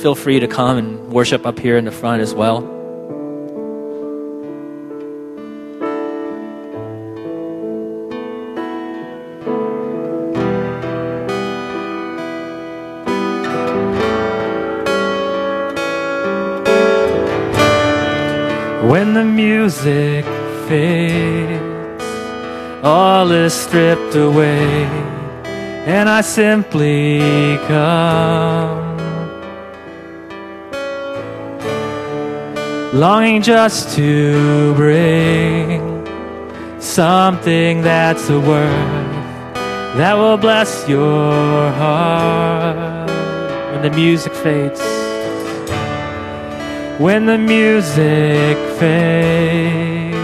feel free to come and worship up here in the front as well. When the music fades, all is stripped away, and I simply come. Longing just to bring something that's a word that will bless your heart when the music fades when the music fades,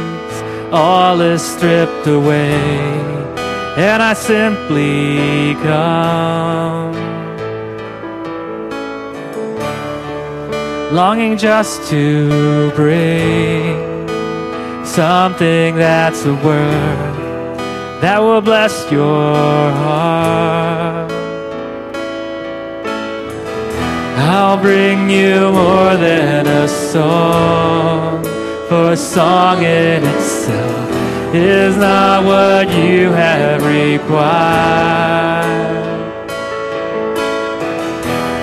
all is stripped away, and I simply come. Longing just to bring something that's a word that will bless your heart. I'll bring you more than a song, for a song in itself is not what you have required.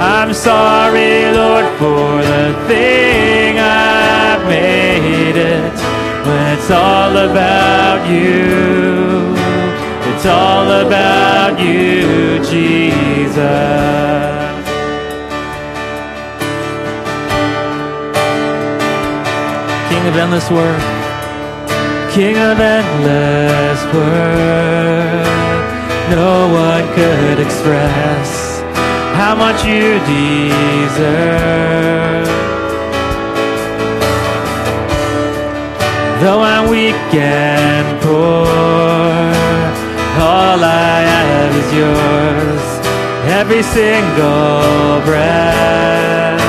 I'm sorry, Lord, for the thing I've made it. When it's all about you. It's all about you, Jesus. King of endless word, King of endless word. No one could express how much you deserve. Though I'm weak and poor, all I have is yours. Every single breath.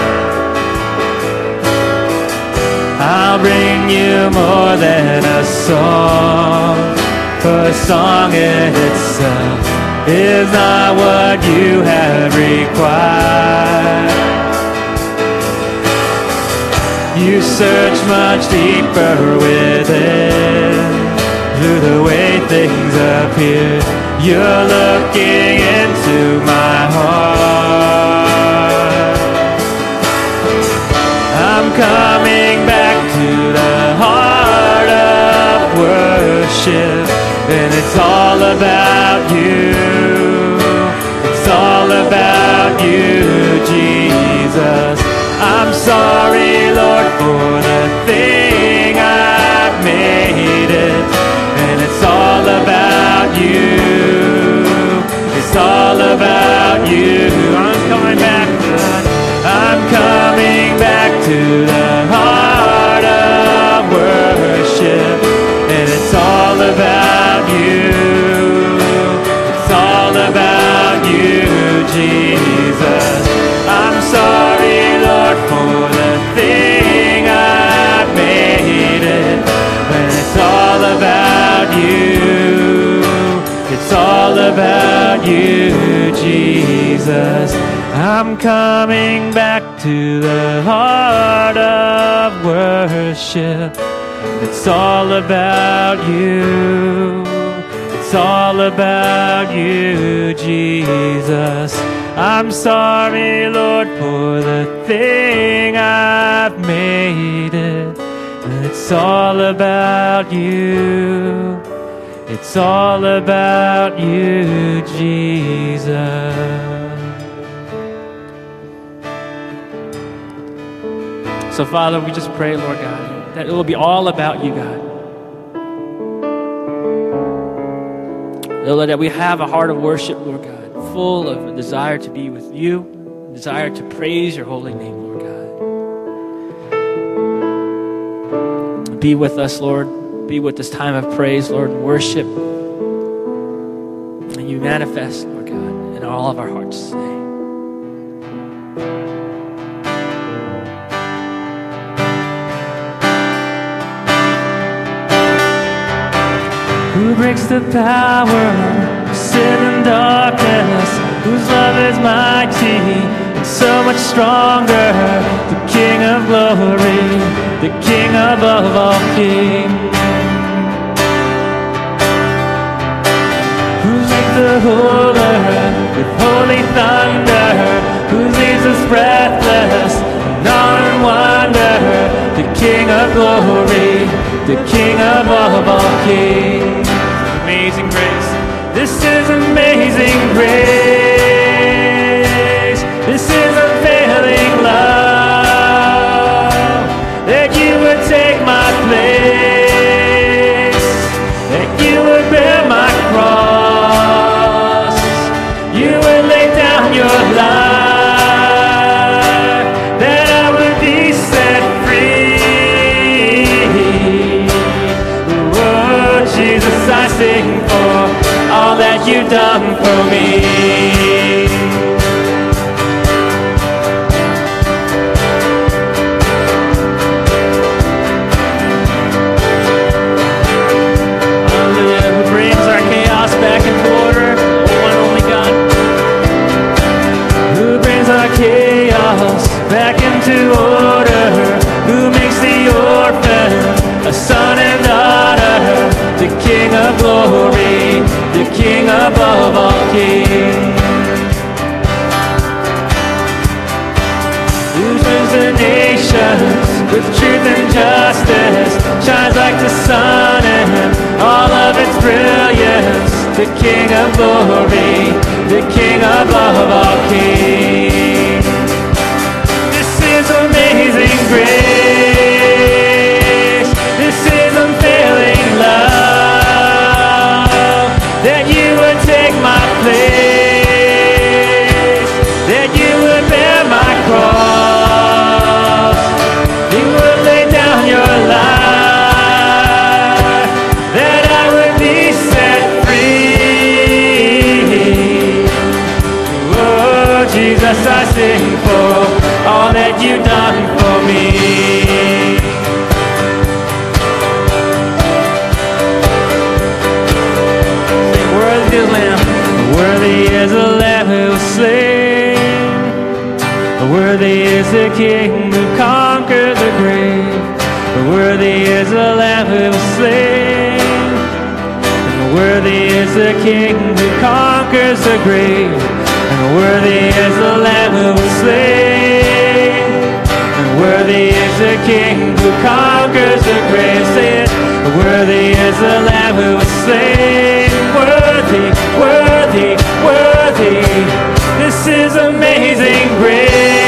I'll bring you more than a song, for a song in itself is not what you have required. You search much deeper within through the way things appear. You're looking into my heart. I'm coming back to the heart of worship, and it's all about you. Jesus. I'm sorry, Lord, for the thing I've made it. And it's all about you. It's all about you. I'm coming back. I'm coming back to the heart of worship. And it's all about you. You, Jesus. I'm coming back to the heart of worship. It's all about you. It's all about you, Jesus. I'm sorry, Lord, for the thing I've made it. It's all about you. It's all about you, Jesus. So, Father, we just pray, Lord God, that it will be all about you, God. Lord, that we have a heart of worship, Lord God full of a desire to be with you, desire to praise your holy name, Lord God. Be with us, Lord. Be with this time of praise, Lord, worship. And you manifest, Lord God, in all of our hearts today. Who breaks the power of sin and darkness, whose love is mighty and so much stronger. The King of glory, the King above all kings. The whole with holy thunder, who leaves us breathless in awe and wonder. The King of glory, the King above all kings. Amazing grace. This is amazing grace. You've done for me. That you would take my place, that you would bear my cross, you would lay down your life, that I would be set free. Oh, Jesus, I sing for all that you've done is the King who conquered the grave. Worthy is the Lamb who was slain. And Worthy is the King who conquers the grave. And worthy is the Lamb who was slain. And worthy is the King who conquers the grave. Say it. Worthy is the Lamb who was slain. Worthy worthy, worthy. This is amazing grace.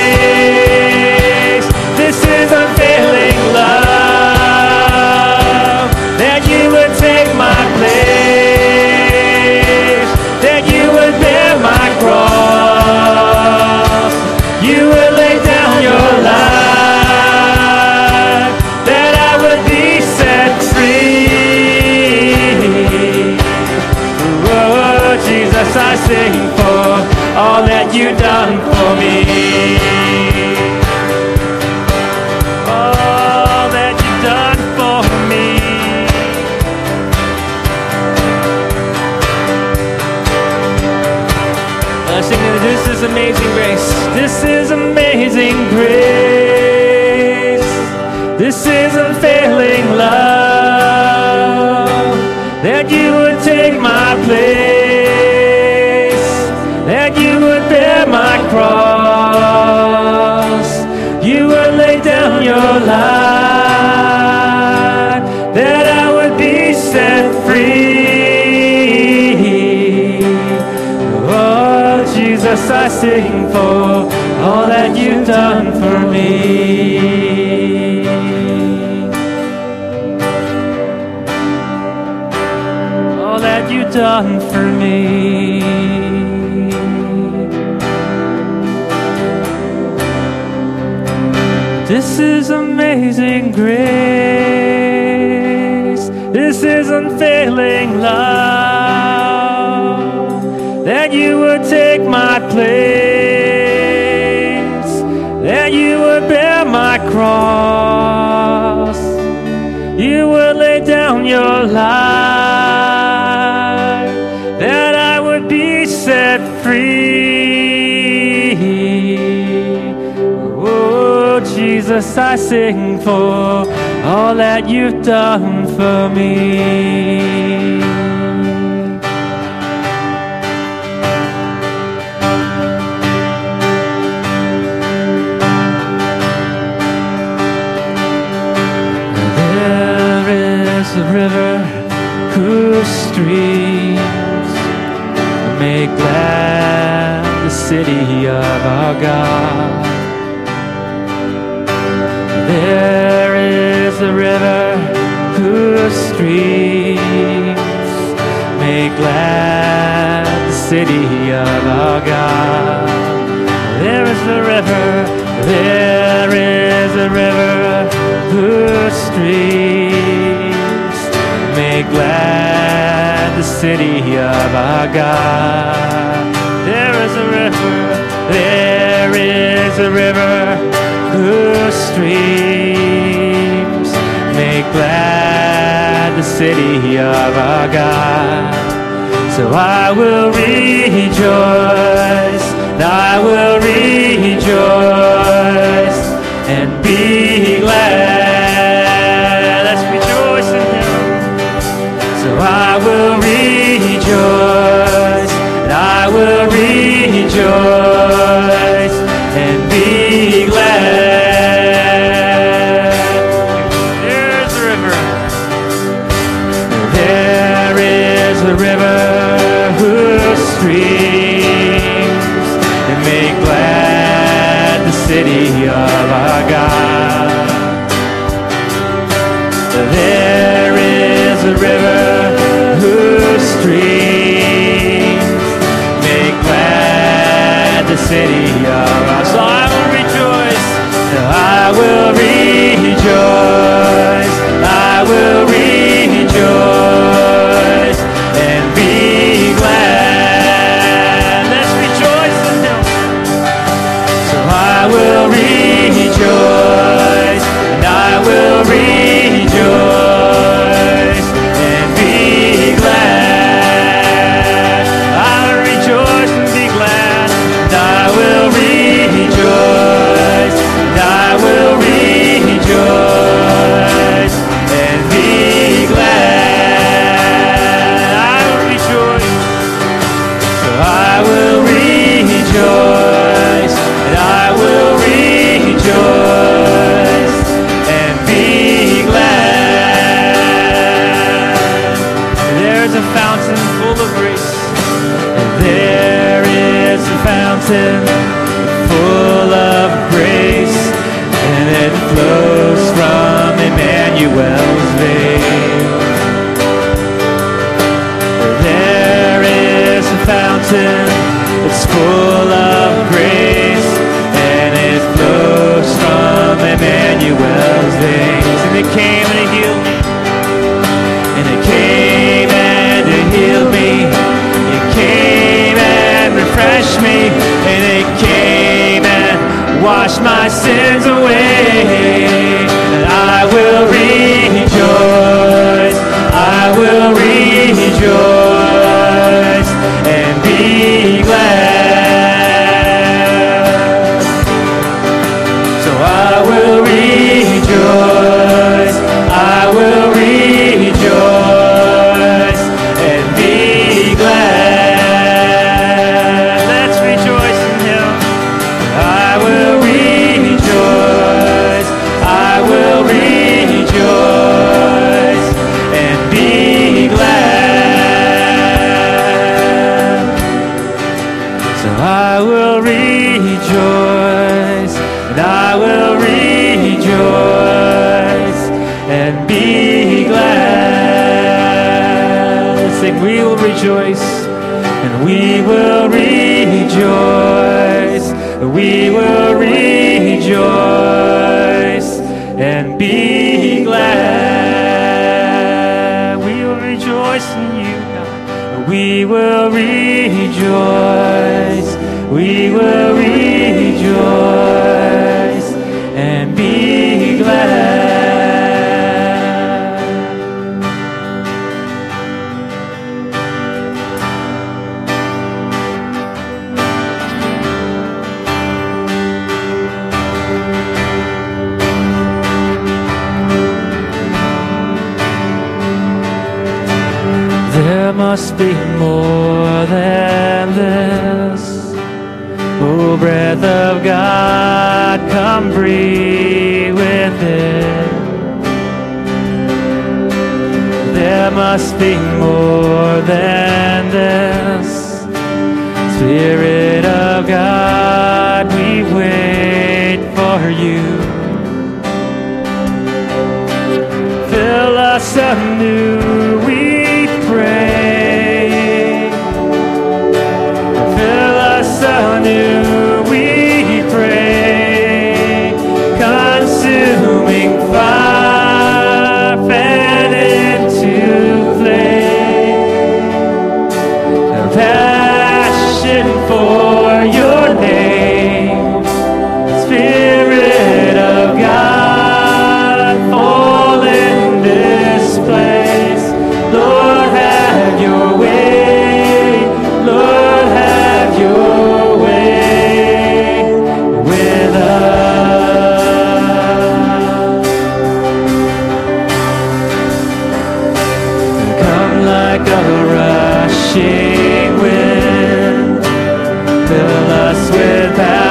You've done for me. All that you've done for me. Uh, it. This is amazing grace. This is amazing grace. This is unfailing love that you would take my place, Jesus, I sing for all that you've done for me. All that you've done for me. This is amazing grace. This is unfailing love. That you would take place. That you would bear my cross. You would lay down your life. That I would be set free. Oh, Jesus, I sing for all that you've done for me. Whose streams make glad the city of our God. There is a river whose streams make glad the city of our God. There is a river, there is a river whose streams glad the city of our God. There is a river, there is a river whose streams make glad the city of our God. So I will rejoice, I will rejoice full of grace, and it flows from Emmanuel's veins. There is a fountain that's full of grace, and it flows from Emmanuel's veins. And it came and it healed me, washed my sins away. And I will rejoice, I will rejoice will rejoice. us new We us without.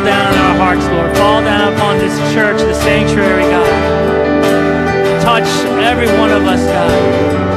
fall down on our hearts, Lord. Fall down upon this church, the sanctuary, God. Touch every one of us, God.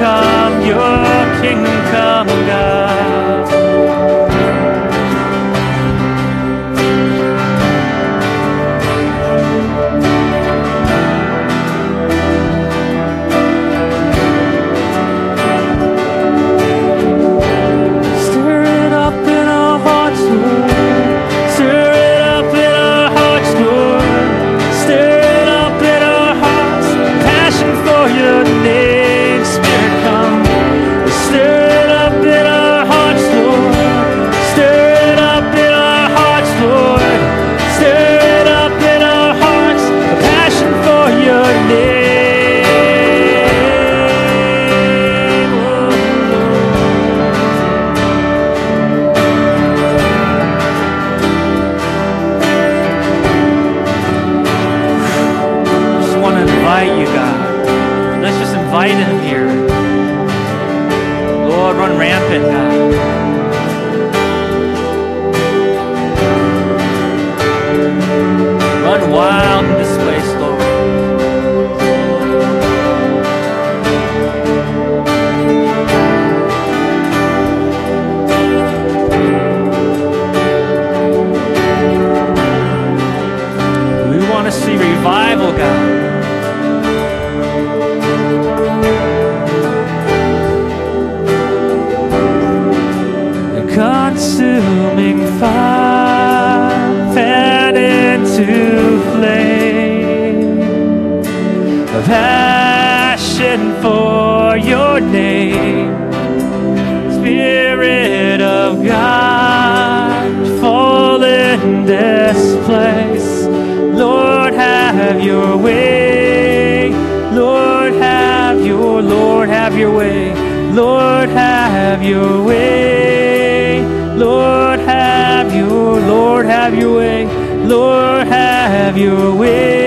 come your kingdom. passion for your name. Spirit of God, fall in this place. Lord, have your way. Lord, have your, Lord, have your way. Lord, have your way. Lord, have your, Lord, have your way. Lord, have your way.